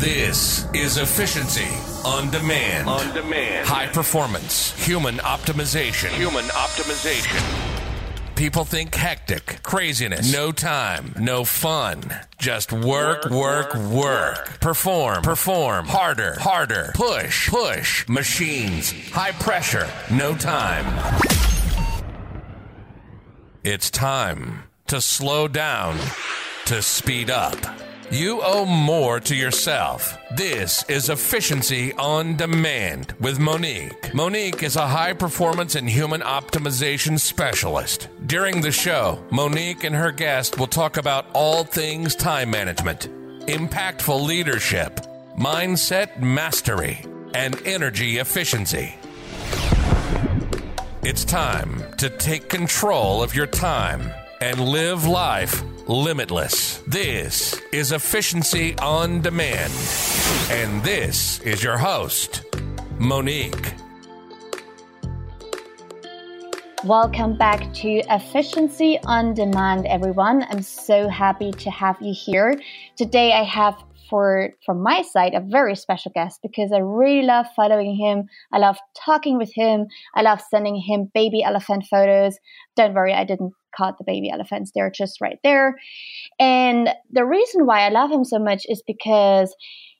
This is efficiency on demand. On demand. High performance, human optimization. Human optimization. People think hectic, craziness, no time, no fun. Just work, work, Work, work. work, Perform, perform, harder, harder. Push, push. Machines, high pressure, no time. It's time to slow down, to speed up. You owe more to yourself. This is Efficiency on Demand with Monique. Monique is a high performance and human optimization specialist. During the show, Monique and her guest will talk about all things time management, impactful leadership, mindset mastery, and energy efficiency. It's time to take control of your time and live life limitless. This is Efficiency on Demand. And this is your host, Monique. Welcome back to Efficiency on Demand, everyone. I'm so happy to have you here. Today, I have for from my side a very special guest because I really love following him. I love talking with him. I love sending him baby elephant photos. Don't worry, I didn't cut the baby elephants. They're just right there. And the reason why I love him so much is because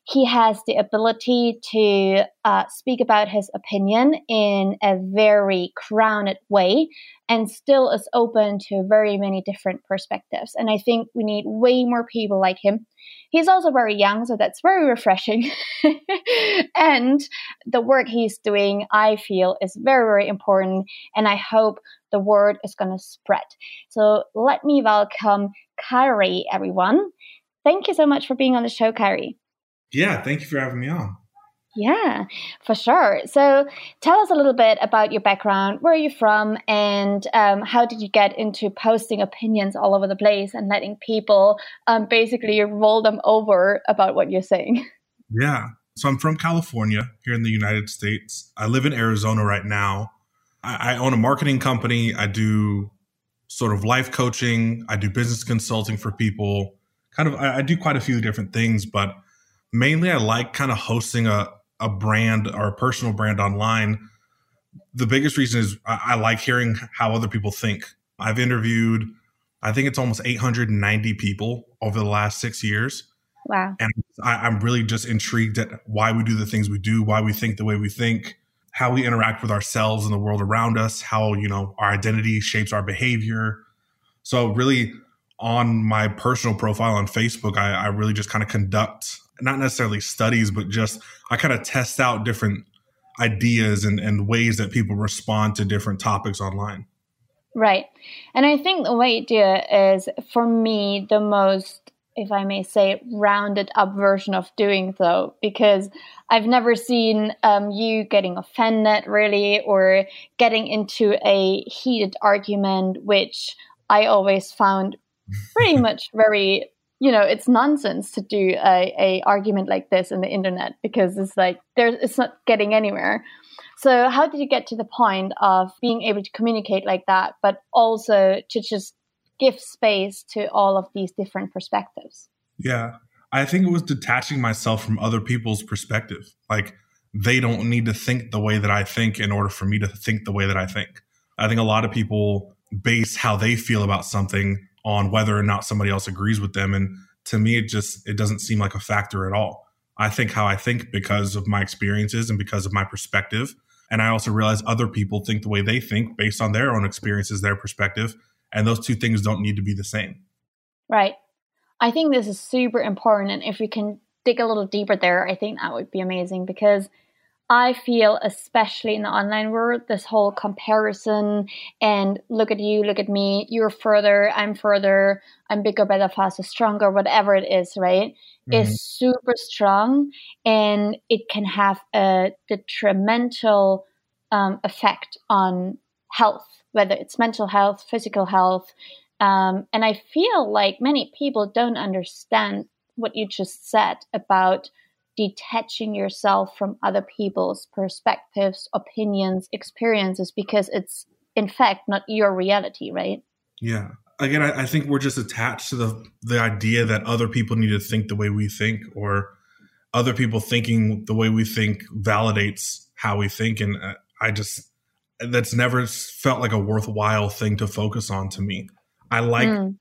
he has the ability to uh, speak about his opinion in a very grounded way and still is open to very many different perspectives. And I think we need way more people like him. He's also very young, so that's very refreshing. and the work he's doing, I feel, is very, very important. And I hope the word is going to spread. So let me welcome Kyrie, everyone. Thank you so much for being on the show, Kyrie. Yeah, thank you for having me on. Yeah, for sure. So tell us a little bit about your background. Where are you from? And um, how did you get into posting opinions all over the place and letting people um, basically roll them over about what you're saying? Yeah. So I'm from California here in the United States. I live in Arizona right now. I, I own a marketing company. I do sort of life coaching. I do business consulting for people. Kind of, I, I do quite a few different things, but mainly I like kind of hosting a, a brand or a personal brand online. The biggest reason is I, I like hearing how other people think. I've interviewed, I think it's almost 890 people over the last six years. Wow. And I, I'm really just intrigued at why we do the things we do, why we think the way we think, how we interact with ourselves and the world around us, how, you know, our identity shapes our behavior. So really on my personal profile on Facebook, I, I really just kind of conduct not necessarily studies, but just I kind of test out different ideas and, and ways that people respond to different topics online. Right. And I think the way it is, for me, the most, if I may say, rounded up version of doing so, because I've never seen um, you getting offended really or getting into a heated argument, which I always found pretty much very you know it's nonsense to do a, a argument like this in the internet because it's like there's it's not getting anywhere so how did you get to the point of being able to communicate like that but also to just give space to all of these different perspectives Yeah. I think it was detaching myself from other people's perspective. Like they don't need to think the way that I think in order for me to think the way that I think. I think a lot of people base how they feel about something on whether or not somebody else agrees with them. And to me it just it doesn't seem like a factor at all. I think how I think because of my experiences and because of my perspective. And I also realize other people think the way they think based on their own experiences, their perspective, and those two things don't need to be the same. right. I think this is super important. And if we can dig a little deeper there i think that would be amazing because I feel, especially in the online world, this whole comparison and look at you, look at me, you're further, I'm further, I'm bigger, better, faster, stronger, whatever it is, right? Is super strong and it can have a detrimental um, effect on health, whether it's mental health, physical health. Um, and I feel like many people don't understand what you just said about detaching yourself from other people's perspectives, opinions, experiences, because it's in fact not your reality, right? Yeah. Again, I, I think we're just attached to the the idea that other people need to think the way we think, or other people thinking the way we think validates how we think. And I just, that's never felt like a worthwhile thing to focus on to me. I like mm.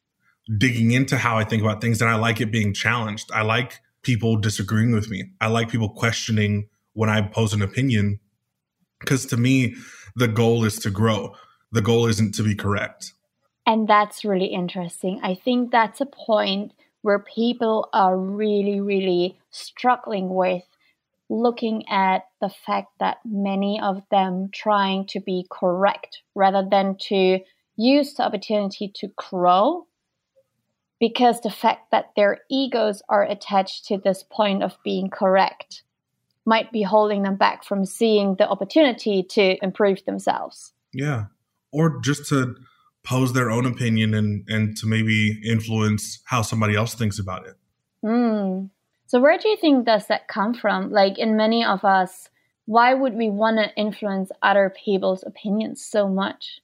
digging into how I think about things and I like it being challenged. I like people disagreeing with me. I like people questioning when I pose an opinion because to me, the goal is to grow. The goal isn't to be correct. And that's really interesting. I think that's a point where people are really, really struggling with looking at the fact that many of them trying to be correct rather than to use the opportunity to grow because the fact that their egos are attached to this point of being correct might be holding them back from seeing the opportunity to improve themselves. Yeah. Or just to pose their own opinion and, and to maybe influence how somebody else thinks about it. Mm. So where do you think does that come from? Like in many of us, why would we want to influence other people's opinions so much?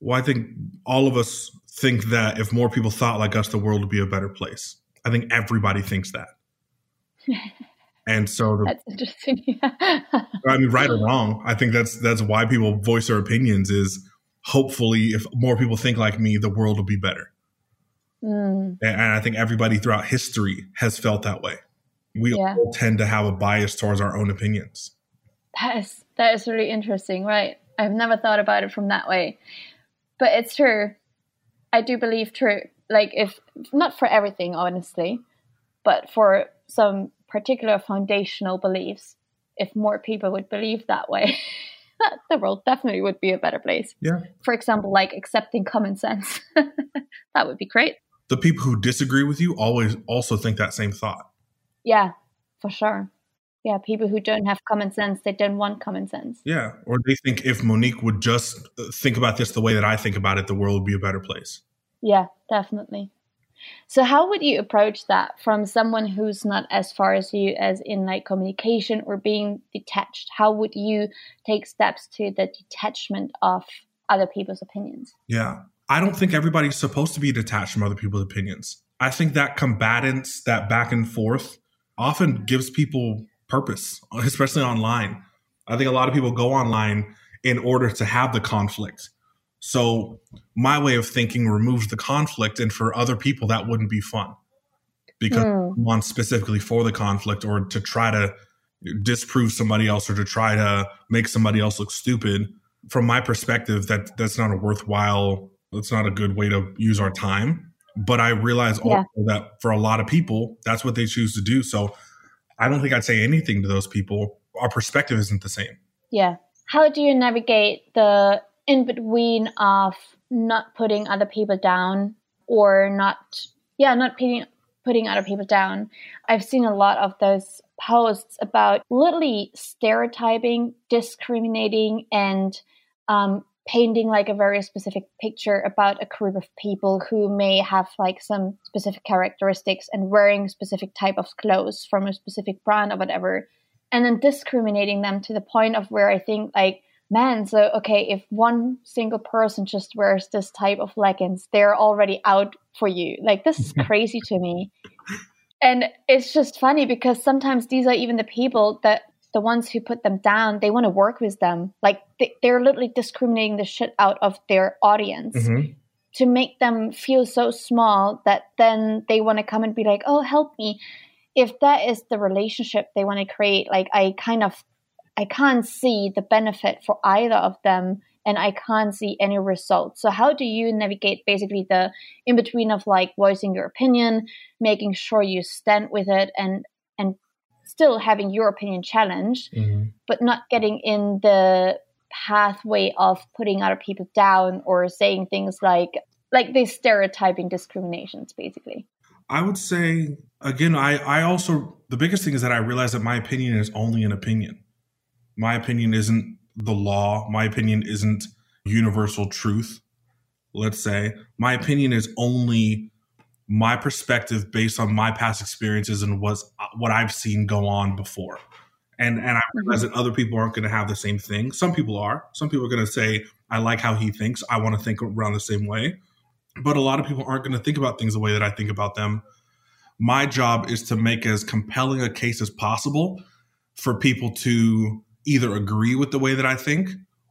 Well, I think all of us think that if more people thought like us, the world would be a better place. I think everybody thinks that. and so the, that's interesting. I mean, right or wrong, I think that's that's why people voice their opinions. Is hopefully, if more people think like me, the world will be better. Mm. And I think everybody throughout history has felt that way. We yeah. all tend to have a bias towards our own opinions. That is that is really interesting, right? I've never thought about it from that way, but it's true. I do believe true. Like if not for everything, honestly, but for some particular foundational beliefs, if more people would believe that way, the world definitely would be a better place. Yeah. For example, like accepting common sense. that would be great the people who disagree with you always also think that same thought. Yeah, for sure. Yeah, people who don't have common sense, they don't want common sense. Yeah, or they think if Monique would just uh, think about this the way that I think about it, the world would be a better place. Yeah, definitely. So how would you approach that from someone who's not as far as you as in like communication or being detached? How would you take steps to the detachment of other people's opinions? Yeah. I don't think everybody's supposed to be detached from other people's opinions. I think that combatants, that back and forth, often gives people purpose, especially online. I think a lot of people go online in order to have the conflict. So my way of thinking removes the conflict, and for other people, that wouldn't be fun because mm. one specifically for the conflict or to try to disprove somebody else or to try to make somebody else look stupid. From my perspective, that that's not a worthwhile that's not a good way to use our time. But I realize yeah. also that for a lot of people, that's what they choose to do. So I don't think I'd say anything to those people. Our perspective isn't the same. Yeah. How do you navigate the in between of not putting other people down or not, yeah, not putting, putting other people down? I've seen a lot of those posts about literally stereotyping, discriminating, and um, painting like a very specific picture about a group of people who may have like some specific characteristics and wearing specific type of clothes from a specific brand or whatever and then discriminating them to the point of where i think like man so okay if one single person just wears this type of leggings they're already out for you. Like this is crazy to me. And it's just funny because sometimes these are even the people that the ones who put them down, they want to work with them. Like they, are literally discriminating the shit out of their audience mm-hmm. to make them feel so small that then they want to come and be like, oh, help me. If that is the relationship they want to create, like I kind of, I can't see the benefit for either of them and I can't see any results. So how do you navigate basically the in between of like voicing your opinion, making sure you stand with it and and still having your opinion challenged, mm-hmm. but not getting in the pathway of putting other people down or saying things like like these stereotyping discriminations basically. I would say again i i also the biggest thing is that i realize that my opinion is only an opinion. My opinion isn't the law. My opinion isn't universal truth let's say. My opinion is only my perspective based on my past experiences and what's what I've seen go on before. And and I realize mm-hmm. that other people aren't going to have the same thing. Some people are. Some people are going to say, "I like how he thinks. I want to think around the same way." But a lot of people aren't going to think about things the way that I think about them. my job is to make as compelling a case as possible for people to either agree with the way that I think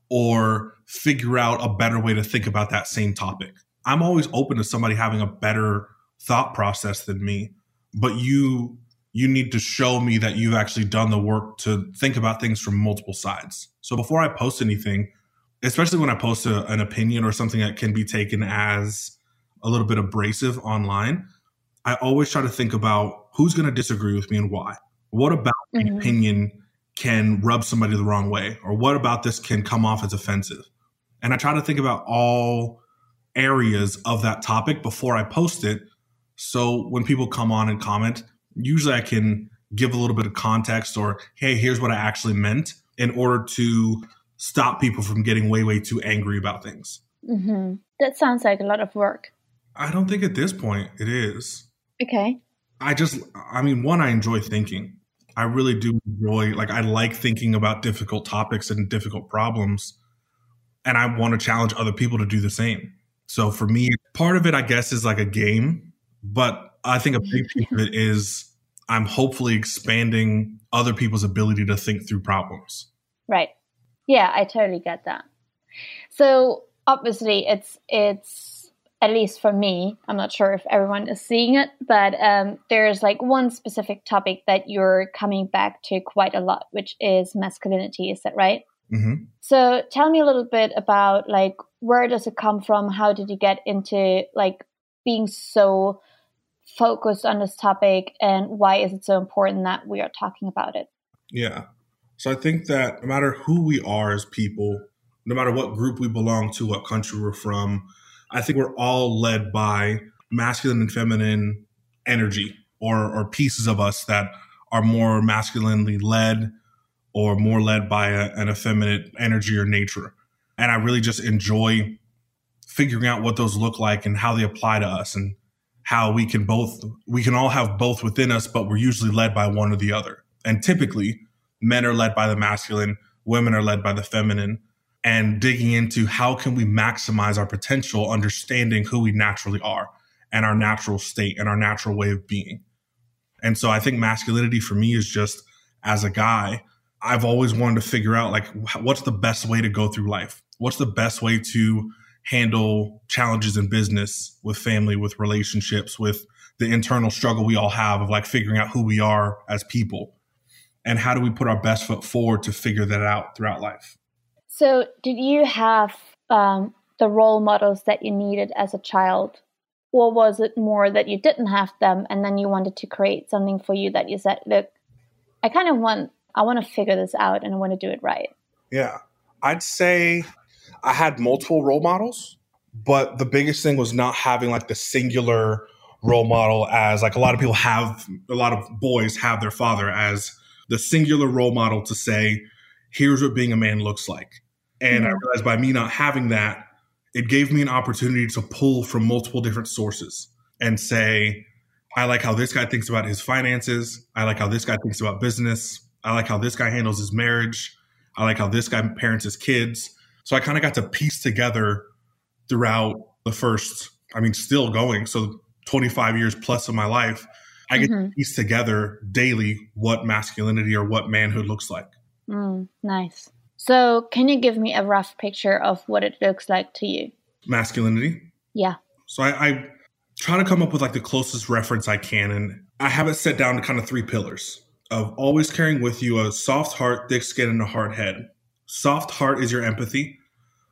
or figure out a better way to think about that same topic. I'm always open to somebody having a better thought process than me, but you you need to show me that you've actually done the work to think about things from multiple sides. So before I post anything, especially when I post a, an opinion or something that can be taken as a little bit abrasive online, I always try to think about who's going to disagree with me and why. What about mm-hmm. opinion can rub somebody the wrong way? Or what about this can come off as offensive? And I try to think about all areas of that topic before I post it. So when people come on and comment, usually I can give a little bit of context or, hey, here's what I actually meant in order to stop people from getting way, way too angry about things. Mm-hmm. That sounds like a lot of work. I don't think at this point it is. Okay. I just, I mean, one, I enjoy thinking. I really do enjoy, like, I like thinking about difficult topics and difficult problems. And I want to challenge other people to do the same. So for me, part of it, I guess, is like a game. But I think a big piece of it is I'm hopefully expanding other people's ability to think through problems. Right. Yeah, I totally get that. So obviously, it's it's at least for me, I'm not sure if everyone is seeing it, but um, there's like one specific topic that you're coming back to quite a lot, which is masculinity. Is that right? Mm-hmm. So tell me a little bit about like where does it come from? How did you get into like being so focused on this topic, and why is it so important that we are talking about it? Yeah. So I think that no matter who we are as people, no matter what group we belong to, what country we're from, I think we're all led by masculine and feminine energy or, or pieces of us that are more masculinely led or more led by a, an effeminate energy or nature. And I really just enjoy figuring out what those look like and how they apply to us and how we can both, we can all have both within us, but we're usually led by one or the other. And typically, men are led by the masculine, women are led by the feminine. And digging into how can we maximize our potential understanding who we naturally are and our natural state and our natural way of being. And so i think masculinity for me is just as a guy i've always wanted to figure out like what's the best way to go through life? What's the best way to handle challenges in business with family with relationships with the internal struggle we all have of like figuring out who we are as people and how do we put our best foot forward to figure that out throughout life so, did you have um, the role models that you needed as a child? Or was it more that you didn't have them and then you wanted to create something for you that you said, look, I kind of want, I want to figure this out and I want to do it right? Yeah. I'd say I had multiple role models, but the biggest thing was not having like the singular role model as like a lot of people have, a lot of boys have their father as the singular role model to say, here's what being a man looks like. And I mm-hmm. realized by me not having that, it gave me an opportunity to pull from multiple different sources and say, I like how this guy thinks about his finances. I like how this guy thinks about business. I like how this guy handles his marriage. I like how this guy parents his kids. So I kind of got to piece together throughout the first, I mean, still going. So 25 years plus of my life, I get mm-hmm. to piece together daily what masculinity or what manhood looks like. Mm, nice. So, can you give me a rough picture of what it looks like to you? Masculinity? Yeah. So, I, I try to come up with like the closest reference I can. And I have it set down to kind of three pillars of always carrying with you a soft heart, thick skin, and a hard head. Soft heart is your empathy,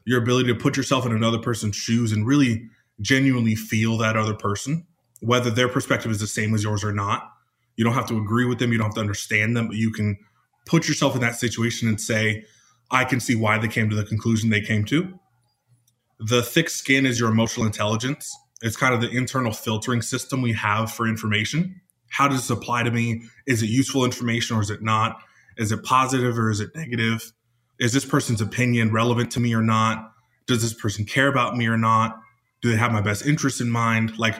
your ability to put yourself in another person's shoes and really genuinely feel that other person, whether their perspective is the same as yours or not. You don't have to agree with them, you don't have to understand them, but you can put yourself in that situation and say, I can see why they came to the conclusion they came to. The thick skin is your emotional intelligence. It's kind of the internal filtering system we have for information. How does this apply to me? Is it useful information or is it not? Is it positive or is it negative? Is this person's opinion relevant to me or not? Does this person care about me or not? Do they have my best interest in mind? Like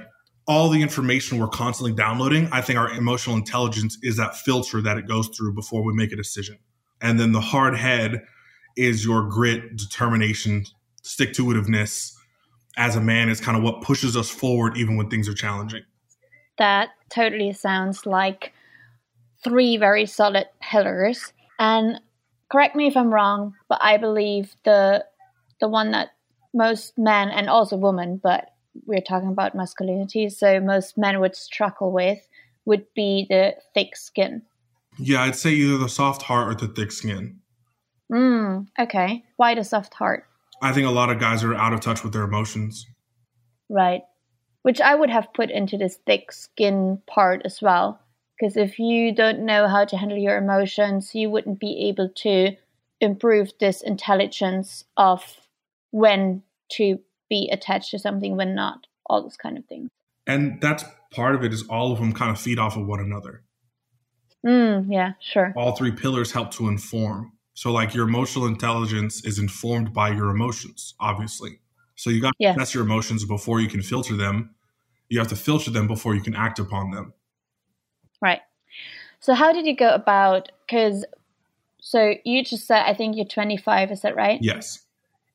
all the information we're constantly downloading, I think our emotional intelligence is that filter that it goes through before we make a decision. And then the hard head is your grit, determination, stick to itiveness as a man is kind of what pushes us forward even when things are challenging. that totally sounds like three very solid pillars. And correct me if I'm wrong, but I believe the the one that most men and also women, but we're talking about masculinity, so most men would struggle with would be the thick skin. Yeah, I'd say either the soft heart or the thick skin. Mm, okay. Why the soft heart? I think a lot of guys are out of touch with their emotions. Right. Which I would have put into this thick skin part as well. Because if you don't know how to handle your emotions, you wouldn't be able to improve this intelligence of when to be attached to something, when not, all those kind of things. And that's part of it is all of them kind of feed off of one another. Mm, yeah, sure. All three pillars help to inform. So, like your emotional intelligence is informed by your emotions, obviously. So, you got to Yeah. test your emotions before you can filter them. You have to filter them before you can act upon them. Right. So how did you go about? Because so you just said I think you're 25. Is that right? Yes.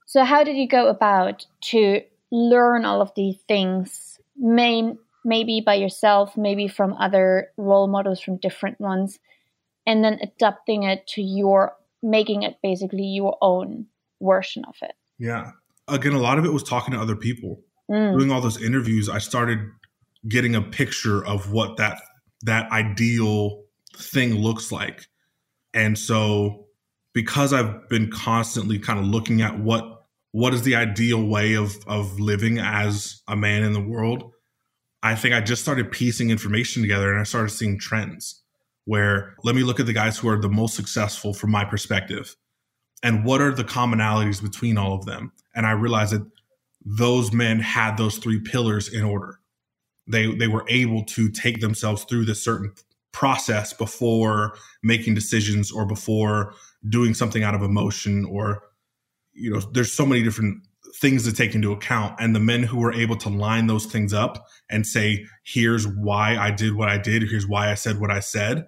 So how did you go about to learn all of these things? Main maybe by yourself, maybe from other role models from different ones, and then adapting it to your making it basically your own version of it. Yeah. Again, a lot of it was talking to other people. Mm, Doing all those interviews, I started getting a picture of what that that ideal thing looks like. And so because I've been constantly kind of looking at what what is the ideal way of of living as a man in the world, I think I just started piecing information together and I started seeing trends where let me look at the guys who are the most successful from my perspective and what are the commonalities between all of them. And I realized that those men had those three pillars in order. They they were able to take themselves through this certain process before making decisions or before doing something out of emotion or you know there's so many different things to take into account. And the men who were able to line those things up and say here's why I did what I did. Here's why I said what I said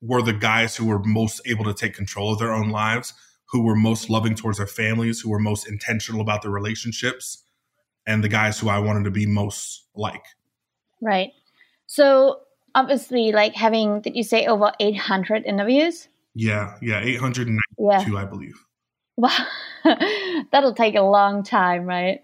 were the guys who were most able to take control of their own lives who were most loving towards their families who were most intentional about their relationships and the guys who I wanted to be most like right. So obviously, like having did you say over 800 interviews? yeah yeah 892 Yeah. I believe Wow, that'll take a long time, right?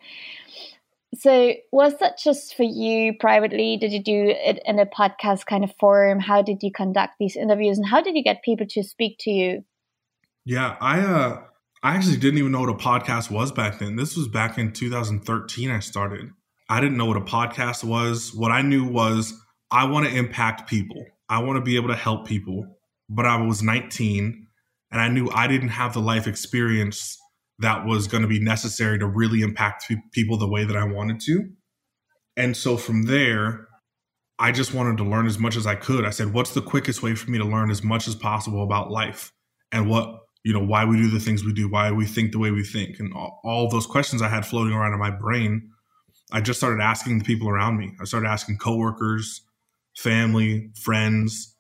So, was that just for you privately? Did you do it in a podcast kind of forum? How did you conduct these interviews, and how did you get people to speak to you? Yeah, I uh I actually didn't even know what a podcast was back then. This was back in 2013 I started. I didn't know what a podcast was. What I knew was I want to impact people. I want to be able to help people. But I was 19 and I knew I didn't have the life experience that was going to be necessary to really impact pe- people the way that I wanted to. And so from there, I just wanted to learn as much as I could. I said, what's the quickest way for me to learn as much as possible about life and what, you know, why we do the things we do, why we think the way we think, and all, all those questions I had floating around in my brain. I just started asking the people around me. I started asking coworkers, family, friends,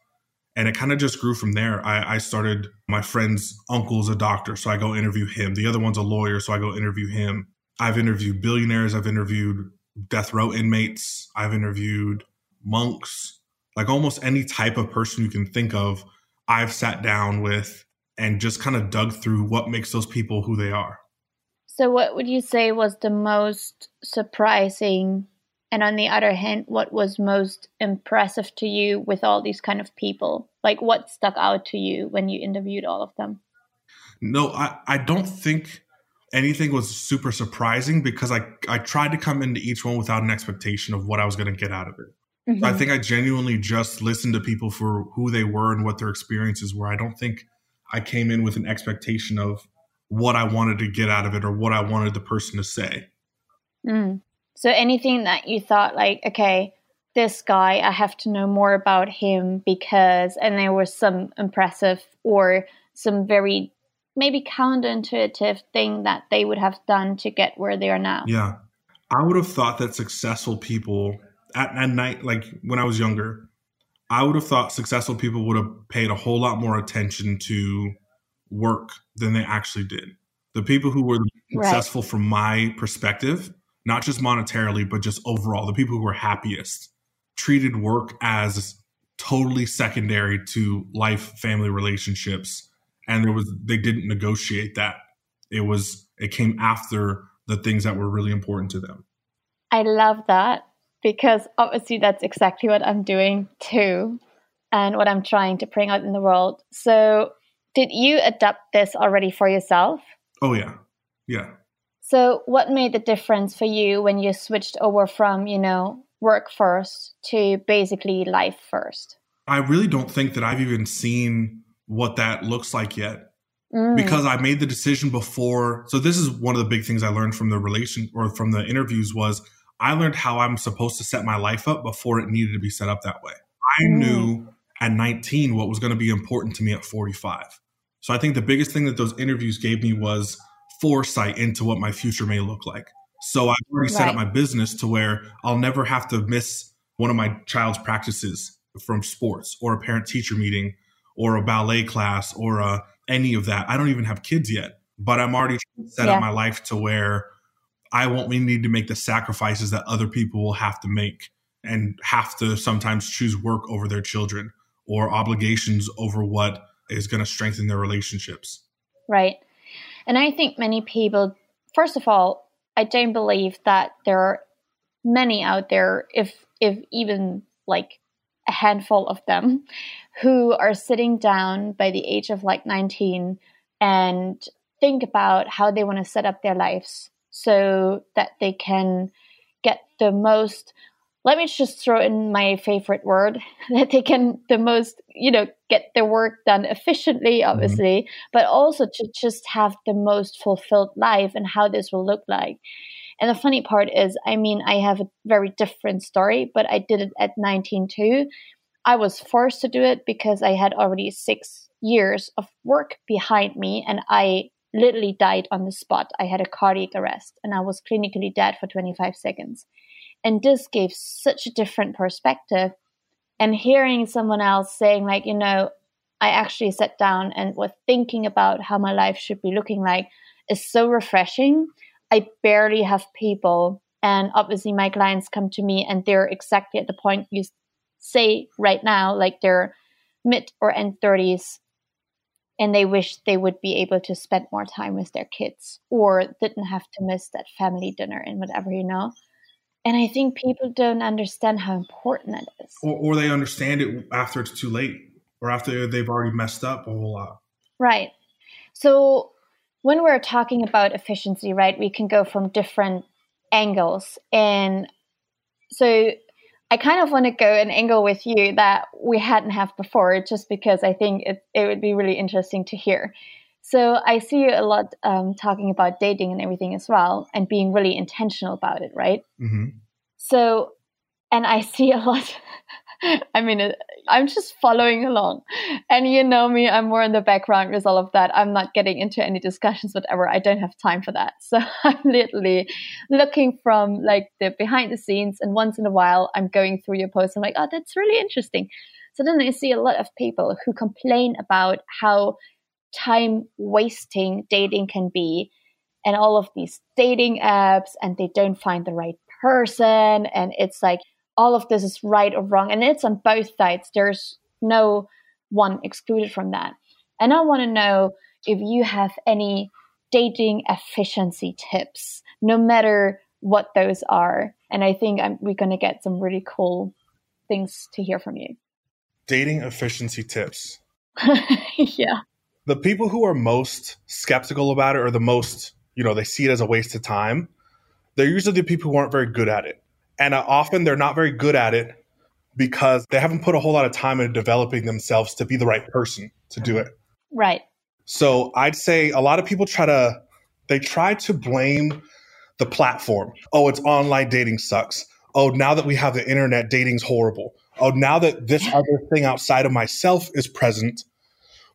and it kind of just grew from there. I, I started, my friend's uncle's a doctor, so I go interview him. The other one's a lawyer, so I go interview him. I've interviewed billionaires, I've interviewed death row inmates, I've interviewed monks, like almost any type of person you can think of, I've sat down with and just kind of dug through what makes those people who they are. So, what would you say was the most surprising, and on the other hand, what was most impressive to you with all these kind of people? Like, what stuck out to you when you interviewed all of them? No, I, I don't think anything was super surprising because I, I tried to come into each one without an expectation of what I was going to get out of it. I Mhm. think I genuinely just listened to people for who they were and what their experiences were. I don't think I came in with an expectation of what I wanted to get out of it or what I wanted the person to say. Mm. So anything that you thought like, okay, this guy, I have to know more about him because, and there was some impressive or some very maybe counterintuitive thing that they would have done to get where they are now. Yeah. I would have thought that successful people at, at night, like when I was younger, I would have thought successful people would have paid a whole lot more attention to work than they actually did. The people who were Right. successful from my perspective, not just monetarily, but just overall, the people who were happiest treated work as totally secondary to life family relationships and there was they didn't negotiate that it was it came after the things that were really important to them i love that because obviously that's exactly what i'm doing too and what i'm trying to bring out in the world so did you adapt this already for yourself oh yeah yeah so what made the difference for you when you switched over from you know work first to basically life first? I really don't think that I've even seen what that looks like yet. Mm. Because I made the decision before. So this is one of the big things I learned from the relation or from the interviews was I learned how I'm supposed to set my life up before it needed to be set up that way. I mm. knew at 19 what was going to be important to me at 45. So I think the biggest thing that those interviews gave me was foresight into what my future may look like. So I've already set up my business to where I'll never have to miss one of my child's practices from sports or a parent teacher meeting or a ballet class or a, uh, any of that. I don't even have kids yet, but I'm already set yeah. up my life to where I won't need to make the sacrifices that other people will have to make and have to sometimes choose work over their children or obligations over what is going to strengthen their relationships. Right. And I think many people, first of all, I don't believe that there are many out there, if if even like a handful of them, who are sitting down by the age of like 19 and think about how they want to set up their lives so that they can get the most let me just throw in my favorite word that they can the most you know get their work done efficiently mm-hmm. obviously mm-hmm. but also to just have the most fulfilled life and how this will look like and the funny part is i mean i have a very different story but i did it at 19 too i was forced to do it because i had already six years of work behind me and i literally died on the spot i had a cardiac arrest and i was clinically dead for 25 seconds and this gave such a different perspective. And hearing someone else saying, like, you know, I actually sat down and was thinking about how my life should be looking like is so refreshing. I barely have people. And obviously, my clients come to me and they're exactly at the point you say right now, like they're mid or end 30s and they wish they would be able to spend more time with their kids or didn't have to miss that family dinner and whatever, you know. And I think people don't understand how important it is. Or, or they understand it after it's too late or after they've already messed up a whole lot. Right. So when we're talking about efficiency, right, we can go from different angles. And so I kind of want to go an angle with you that we hadn't have before, just because I think it, it would be really interesting to hear. So I see you a lot um, talking about dating and everything as well, and being really intentional about it, right? Mm-hmm. So, and I see a lot. I mean, uh, I'm just following along, and you know me, I'm more in the background with all of that. I'm not getting into any discussions, whatever. I don't have time for that. So I'm literally looking from like the behind the scenes, and once in a while, I'm going through your posts. I'm like, oh, that's really interesting. So then I see a lot of people who complain about how time wasting dating can be. And all of these dating apps and they don't find the right person. And it's like all of this is right or wrong. And it's on both sides. There's no one excluded from that. And i want to know if you have any dating efficiency tips no matter what those are. And i think I'm, we're going to get some really cool things to hear from you. Dating efficiency tips. Yeah the people who are most skeptical about it or the most, you know, they see it as a waste of time, they're usually the people who aren't very good at it. And uh, often they're not very good at it because they haven't put a whole lot of time into developing themselves to be the right person to do it. Right. So I'd say a lot of people try to they try to blame the platform. Oh, it's online dating sucks. Oh, now that we have the internet, dating's horrible. Oh, now that this other thing outside of myself is present,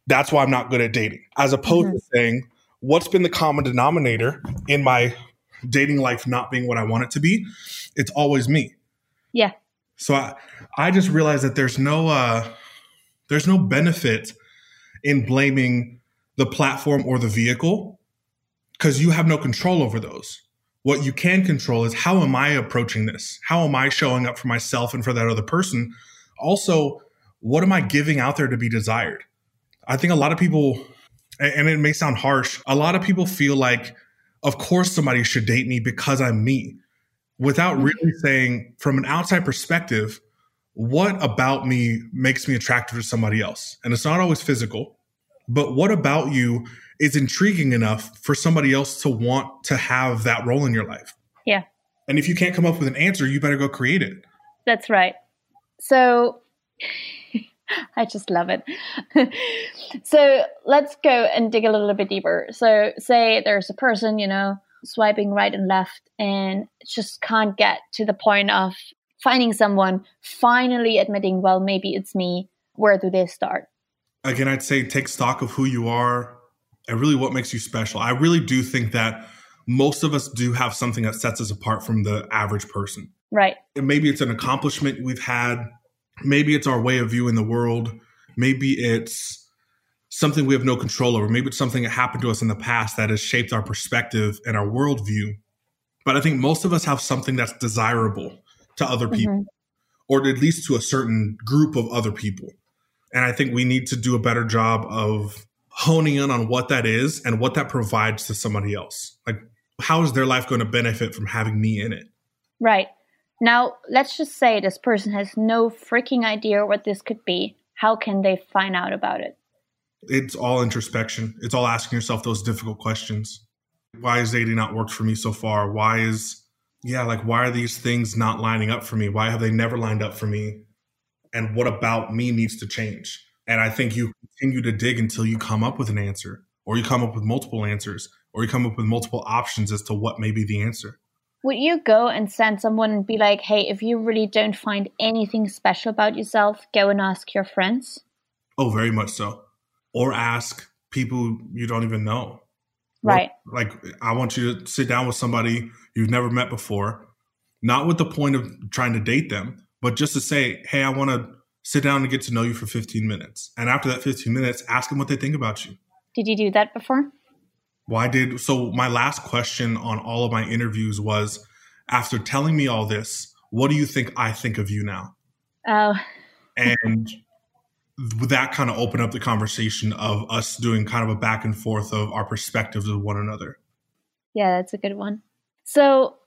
that's why I'm not good at dating. As opposed mm-hmm. to saying, what's been the common denominator in my dating life not being what I want it to be? It's always me. Yeah. So I, I just realized that there's no uh there's no benefit in blaming the platform or the vehicle because you have no control over those. What you can control is how am I approaching this? How am I showing up for myself and for that other person? Also, what am I giving out there to be desired? I think a lot of people, and it may sound harsh, a lot of people feel like, of course, somebody should date me because I'm me, without mm-hmm. really saying, from an outside perspective, what about me makes me attractive to somebody else? And it's not always physical, but what about you is intriguing enough for somebody else to want to have that role in your life. Yeah. And if you can't come up with an answer, you better go create it. That's right. So I just love it. so let's go and dig a little bit deeper. So, say there's a person, you know, swiping right and left and just can't get to the point of finding someone, finally admitting, well, maybe it's me. Where do they start? Again, I'd say take stock of who you are, and really what makes you special. I really do think that most of us do have something that sets us apart from the average person. Right. And maybe it's an accomplishment we've had. Maybe it's our way of viewing the world. Maybe it's something we have no control over. Maybe it's something that happened to us in the past that has shaped our perspective and our worldview. But I think most of us have something that's desirable to other people, mm-hmm. or at least to a certain group of other people. And I think we need to do a better job of honing in on what that is and what that provides to somebody else. Like, how is their life going to benefit from having me in it? Right. Now, let's just say this person has no freaking idea what this could be. How can they find out about it? It's all introspection. It's all asking yourself those difficult questions. Why is dating not worked for me so far? Why is, yeah, like, why are these things not lining up for me? Why have they never lined up for me? And what about me needs to change? And I think you continue to dig until you come up with an answer, or you come up with multiple answers, or you come up with multiple options as to what may be the answer. Would you go and send someone and be like, hey, if you really don't find anything special about yourself, go and ask your friends? Oh, very much so. Or ask people you don't even know. Right. Or, like, I want you to sit down with somebody you've never met before, not with the point of trying to date them, but just to say, hey, I want to sit down and get to know you for 15 minutes. And after that 15 minutes, ask them what they think about you. Did you do that before? Why did so? My last question on all of my interviews was after telling me all this, what do you think I think of you now? Oh. and that kind of opened up the conversation of us doing kind of a back and forth of our perspectives of one another. Yeah, that's a good one. So,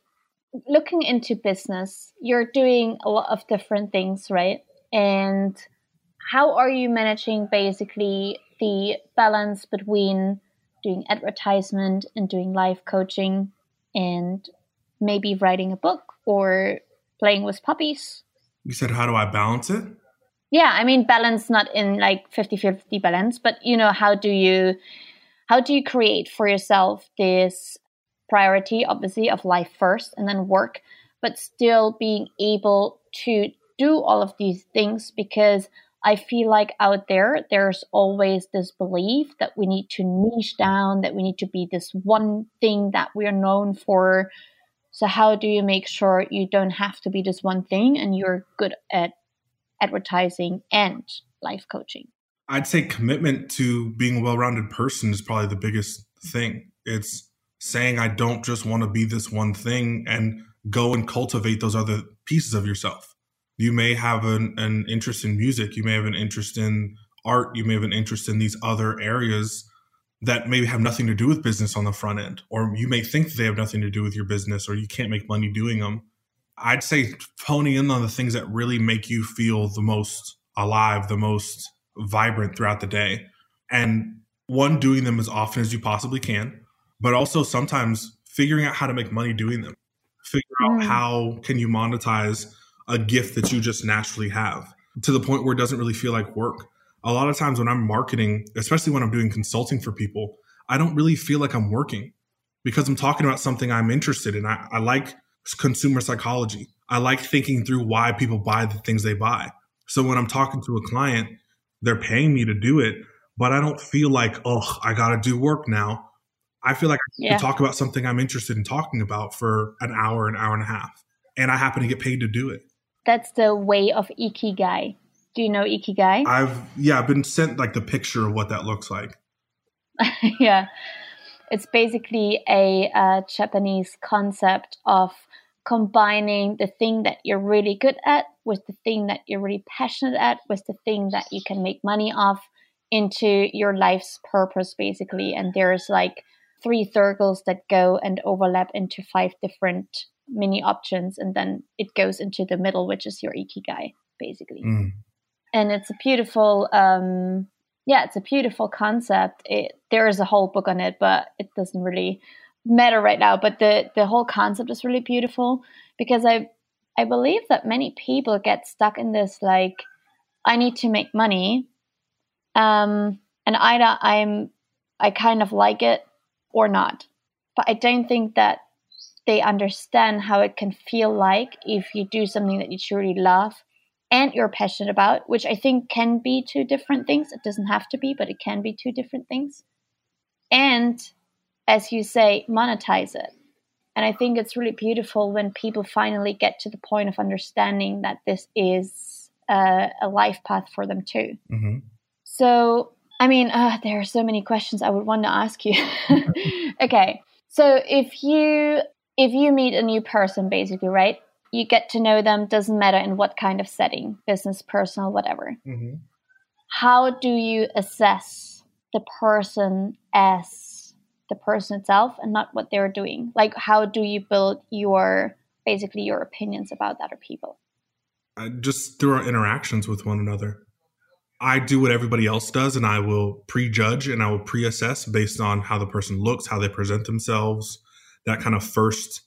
looking into business, you're doing a lot of different things, right? and how are you managing basically the balance between doing advertisement and doing life coaching and maybe writing a book or playing with puppies. You said how do i balance it? Yeah i mean balance not in like 50-50 balance but you know how do you how do you create for yourself this priority obviously of life first and then work but still being able to do all of these things because I feel like out there, there's always this belief that we need to niche down, that we need to be this one thing that we are known for. So, how do you make sure you don't have to be this one thing and you're good at advertising and life coaching? I'd say commitment to being a well rounded person is probably the biggest thing. It's saying, I don't just want to be this one thing and go and cultivate those other pieces of yourself you may have an, an interest in music. You may have an interest in art. You may have an interest in these other areas that maybe have nothing to do with business on the front end or you may think they have nothing to do with your business or you can't make money doing them. I'd say honing in on the things that really make you feel the most alive the most vibrant throughout the day and one doing them as often as you possibly can but also sometimes figuring out how to make money doing them. Figure out mm. how can you monetize a gift that you just naturally have to the point where it doesn't really feel like work. A lot of times when I'm marketing, especially when I'm doing consulting for people, I don't really feel like I'm working because I'm talking about something I'm interested in. I, I like consumer psychology. I like thinking through why people buy the things they buy. So when I'm talking to a client, they're paying me to do it, but I don't feel like, oh, I got to do work now. I feel like I yeah. talk about something I'm interested in talking about for an hour, an hour and a half, and I happen to get paid to do it that's the way of ikigai. Do you know ikigai? I've yeah, I've been sent like the picture of what that looks like. yeah. It's basically a, a Japanese concept of combining the thing that you're really good at with the thing that you're really passionate at with the thing that you can make money off into your life's purpose basically and there's like three circles that go and overlap into five different mini options and then it goes into the middle which is your ikigai basically. Mm. and it's a beautiful um yeah it's a beautiful concept. It, there is a whole book on it but it doesn't really matter right now, but the the whole concept is really beautiful because I I believe that many people get stuck in this like I need to make money, um, and either I'm I kind of like it or not, but I don't think that they understand how it can feel like if you do something that you truly love and you're passionate about, which I think can be two different things. It doesn't have to be, but it can be two different things. And as you say, monetize it. And I think it's really beautiful when people finally get to the point of understanding that this is a, a life path for them too. Mm-hmm. So, I mean, uh, there are so many questions I would want to ask you. okay, so if you if you meet a new person, basically, right? You get to know them. Doesn't matter in what kind of setting, business, personal, whatever. Mm-hmm. How do you assess the person as the person itself and not what they're doing like how do you build your basically your opinions about other people uh, just through our interactions with one another i do what everybody else does and i will prejudge and i will pre-assess based on how the person looks how they present themselves that kind of first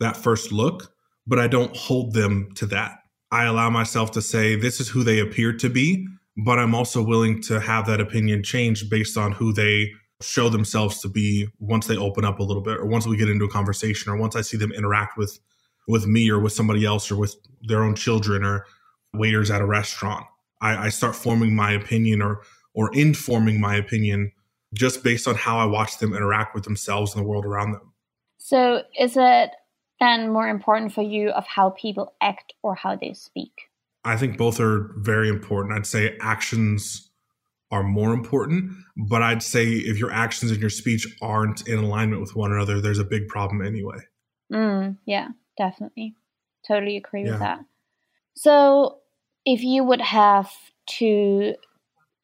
that first look but i don't hold them to that i allow myself to say this is who they appear to be but i'm also willing to have that opinion change based on who they show themselves to be once they open up a little bit or once we get into a conversation or once I see them interact with with me or with somebody else or with their own children or waiters at a restaurant. I, I start forming my opinion or or informing my opinion just based on how I watch them interact with themselves and the world around them. So is it then more important for you of how people act or how they speak? I think both are very important. I'd say actions are more important. But I'd say if your actions and your speech aren't in alignment with one another, there's a big problem anyway. Mm, yeah, definitely. Totally agree yeah. with that. So if you would have to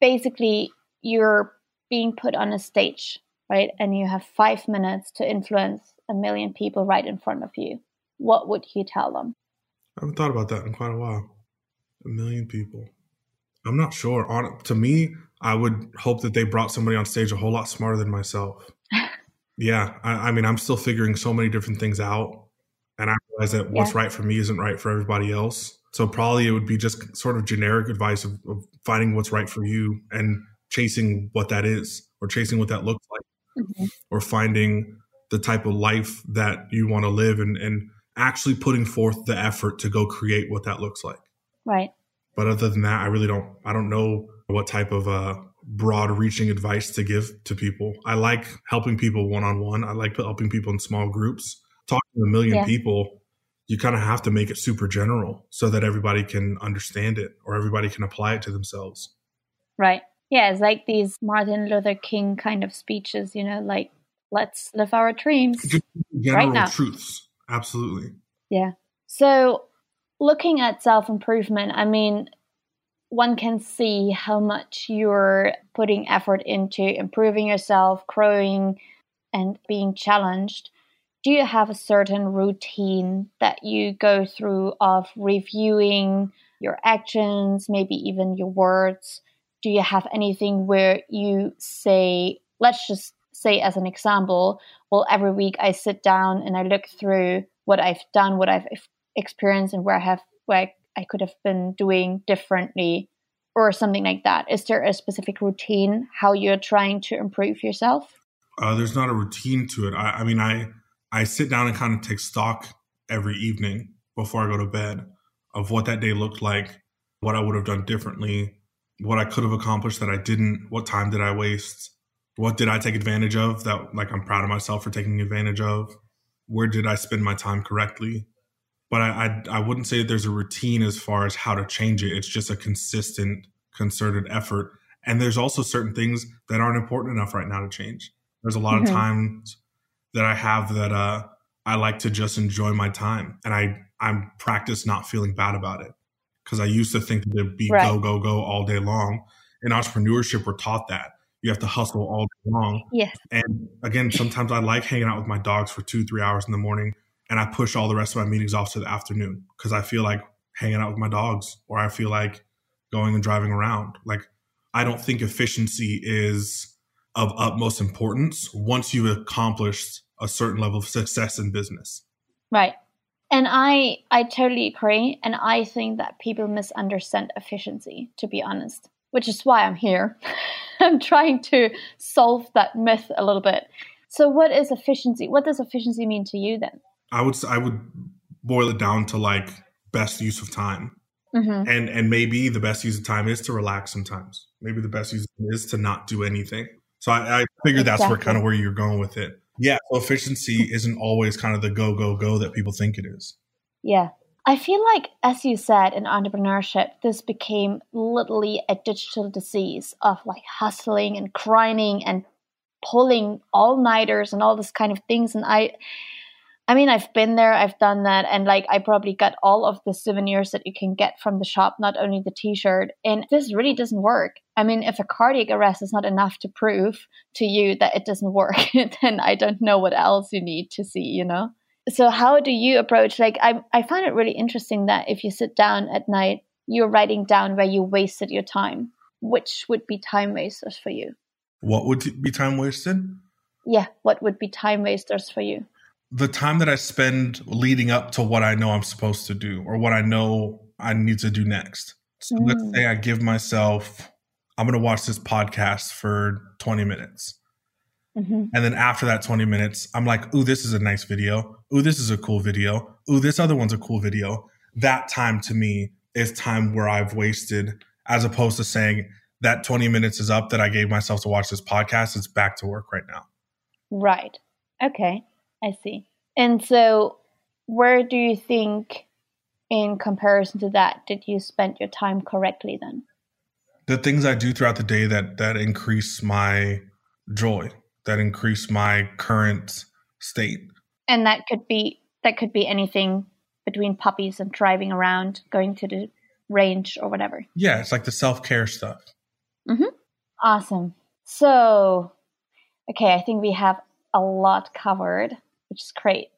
basically, you're being put on a stage, right? And you have five minutes to influence a million people right in front of you. What would you tell them? I haven't thought about that in quite a while. A million people. I'm not sure. On to me, I would hope that they brought somebody on stage a whole lot smarter than myself. yeah, I, I, mean, I'm still figuring so many different things out, and I realize that what's yeah. right for me isn't right for everybody else. So probably it would be just sort of generic advice of, of finding what's right for you and chasing what that is, or chasing what that looks like, mm-hmm. or finding the type of life that you want to live, and and actually putting forth the effort to go create what that looks like. Right. But other than that, I really don't. I don't know what type of uh, broad reaching advice to give to people. I like helping people one on one. I like helping people in small groups. Talking to a million yeah. people, you kind of have to make it super general so that everybody can understand it or everybody can apply it to themselves. Right. Yeah, it's like these Martin Luther King kind of speeches, you know, like let's live our dreams. Just general right truths. Absolutely. Yeah. So looking at self improvement, I mean, one can see how much you're putting effort into improving yourself, growing, and being challenged. Do you have a certain routine that you go through of reviewing your actions, maybe even your words? Do you have anything where you say, let's just say, as an example, well, every week I sit down and I look through what I've done, what I've experienced, and where I have where I could have been doing differently or something like that? Is there a specific routine how you're trying to improve yourself? Uh, there's not a routine to it. I, I mean, I I sit down and kind of take stock every evening before I go to bed of what that day looked like, what I would have done differently, what I could have accomplished that I didn't, what time did I waste, what did I take advantage of that like I'm proud of myself for taking advantage of, where did I spend my time correctly, but I, I, I wouldn't say that there's a routine as far as how to change it. It's just a consistent, concerted effort. And there's also certain things that aren't important enough right now to change. There's a lot mm-hmm. of times that I have that uh, I like to just enjoy my time, and I I'm practice not feeling bad about it because I used to think that it'd be right. go go go all day long. In entrepreneurship, we're taught that you have to hustle all day long. Yes. And again, sometimes I like hanging out with my dogs for two three hours in the morning, and I push all the rest of my meetings off to the afternoon because I feel like hanging out with my dogs, or I feel like going and driving around. Like I don't think efficiency is of utmost importance once you've accomplished a certain level of success in business. Right. And I I totally agree and I think that people misunderstand efficiency to be honest, which is why I'm here. I'm trying to solve that myth a little bit. So what is efficiency? What does efficiency mean to you then? I would I would boil it down to like best use of time. Mm-hmm. And and maybe the best use of time is to relax sometimes. Maybe the best use is to not do anything. So I, I figured exactly. that's where kind of where you're going with it. Yeah, so efficiency isn't always kind of the go go go that people think it is. Yeah. I feel like, as you said, in entrepreneurship, this became literally a digital disease of like hustling and grinding and pulling all nighters and all this kind of things. And I, I mean, I've been there, I've done that, and like I probably got all of the souvenirs that you can get from the shop, not only the t shirt. And this really doesn't work. I mean, if a cardiac arrest is not enough to prove to you that it doesn't work, then I don't know what else you need to see, you know? So, how do you approach? Like, I, I find it really interesting that if you sit down at night, you're writing down where you wasted your time. Which would be time wasters for you? What would be time wasted? Yeah, what would be time wasters for you? the time that I spend leading up to what I know I'm supposed to do or what I know I need to do next. So mm. let's say I give myself, I'm going to watch this podcast for 20 minutes. Mm-hmm. And then after that 20 minutes, I'm like, ooh, this is a nice video. Ooh, this is a cool video. Ooh, this other one's a cool video. That time to me is time where I've wasted, as opposed to saying that 20 minutes is up that I gave myself to watch this podcast. It's back to work right now. Right. Okay. I see. And so, where do you think, in comparison to that, did you spend your time correctly then? The things I do throughout the day that that increase my joy, that increase my current state. And that could be that could be anything between puppies and driving around, going to the range or whatever. Yeah, it's like the self care stuff. Mm-hmm. Awesome. So, okay, I think we have a lot covered which is great.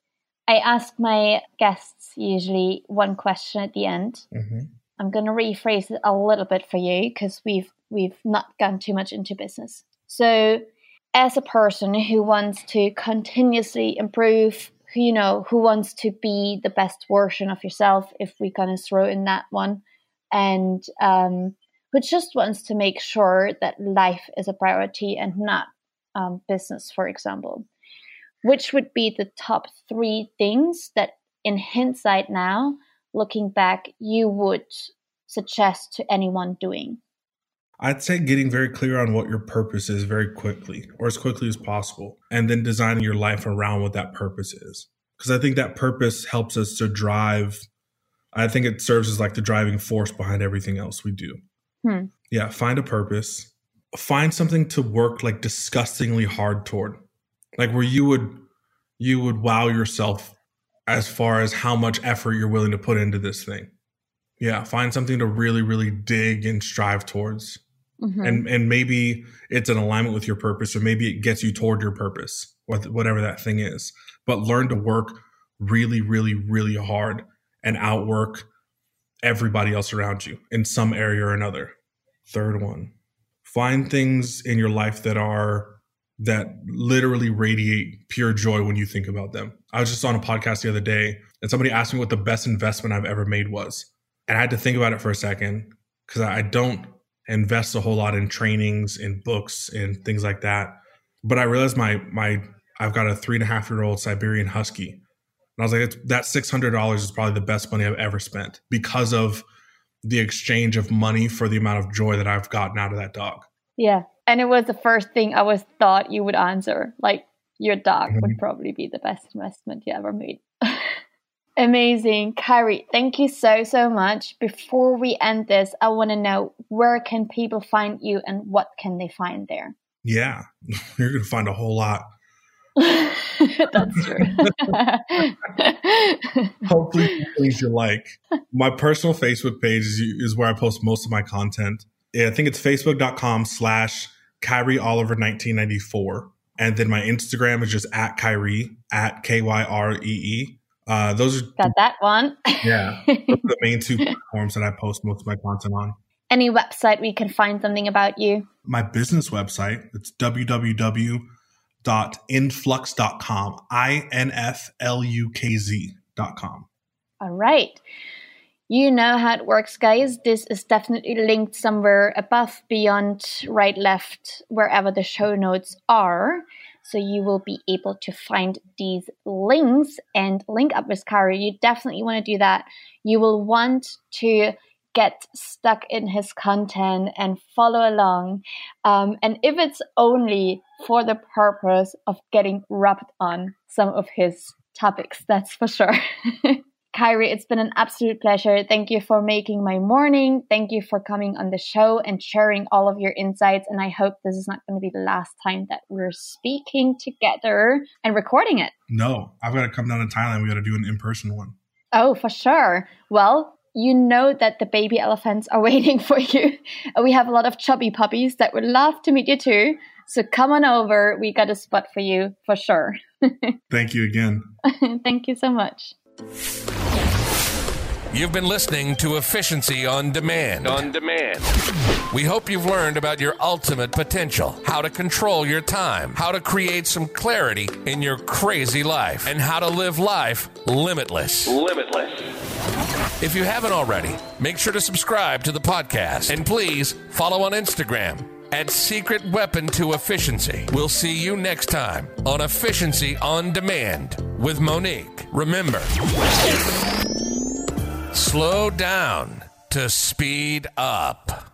I ask my guests usually one question at the end. Mm-hmm. I'm going to rephrase it a little bit for you because we've we've not gone too much into business. So, as a person who wants to continuously improve, who you know, who wants to be the best version of yourself, if we kind of throw in that one, and um, who just wants to make sure that life is a priority and not um, business, for example which would be the top three things that, in hindsight now, looking back, you would suggest to anyone doing? I'd say getting very clear on what your purpose is very quickly or as quickly as possible, and then designing your life around what that purpose is. Because I think that purpose helps us to drive, I think it serves as like the driving force behind everything else we do. Hmm. Yeah, find a purpose, find something to work like disgustingly hard toward like where you would you would wow yourself as far as how much effort you're willing to put into this thing yeah find something to really really dig and strive towards mm-hmm. and and maybe it's in alignment with your purpose or maybe it gets you toward your purpose whatever that thing is but learn to work really really really hard and outwork everybody else around you in some area or another third one find things in your life that are that literally radiate pure joy when you think about them. I was just on a podcast the other day and somebody asked me what the best investment I've ever made was. And I had to think about it for a second because I don't invest a whole lot in trainings and books and things like that. But I realized my my I've got a three and a half year old Siberian Husky. And I was like, that six hundred dollars is probably the best money I've ever spent because of the exchange of money for the amount of joy that I've gotten out of that dog. Yeah. And it was the first thing I was thought you would answer. Like your dog mm-hmm. would probably be the best investment you ever made. Amazing. Kyree, thank you so, so much. Before we end this, I want to know where can people find you and what can they find there? Yeah, you're going to find a whole lot. That's true. Hopefully, things you like. My personal Facebook page is, is where I post most of my content. I think it's facebook.com slash Kyree Oliver 1994. And then my Instagram is just at Kyree, at K Y R E E. Uh, those are got that one. yeah, those are the main two platforms that I post most of my content on. Any website we can find something about you? My business website. It's www.influkz.com. I n f l u k z dot com. All right. You know how it works, guys. This is definitely linked somewhere above, beyond, right, left, wherever the show notes are. So you will be able to find these links and link up with Kyree. You definitely want to do that. You will want to get stuck in his content and follow along. Um, and if it's only for the purpose of getting rubbed on some of his topics, that's for sure. Kyree, it's been an absolute pleasure. Thank you for making my morning. Thank you for coming on the show and sharing all of your insights. And I hope this is not going to be the last time that we're speaking together and recording it. No, I've got to come down to Thailand. We got to do an in person one. Oh, for sure. Well, you know that the baby elephants are waiting for you. We have a lot of chubby puppies that would love to meet you too. So come on over. We got a spot for you for sure. Thank you again. Thank you so much. You've been listening to Efficiency on Demand. On demand. We hope you've learned about your ultimate potential, how to control your time, how to create some clarity in your crazy life, and how to live life limitless. Limitless. If you haven't already, make sure to subscribe to the podcast and please follow on Instagram at Secret Weapon to Efficiency. We'll see you next time on Efficiency on Demand with Monique. Remember, slow down to speed up.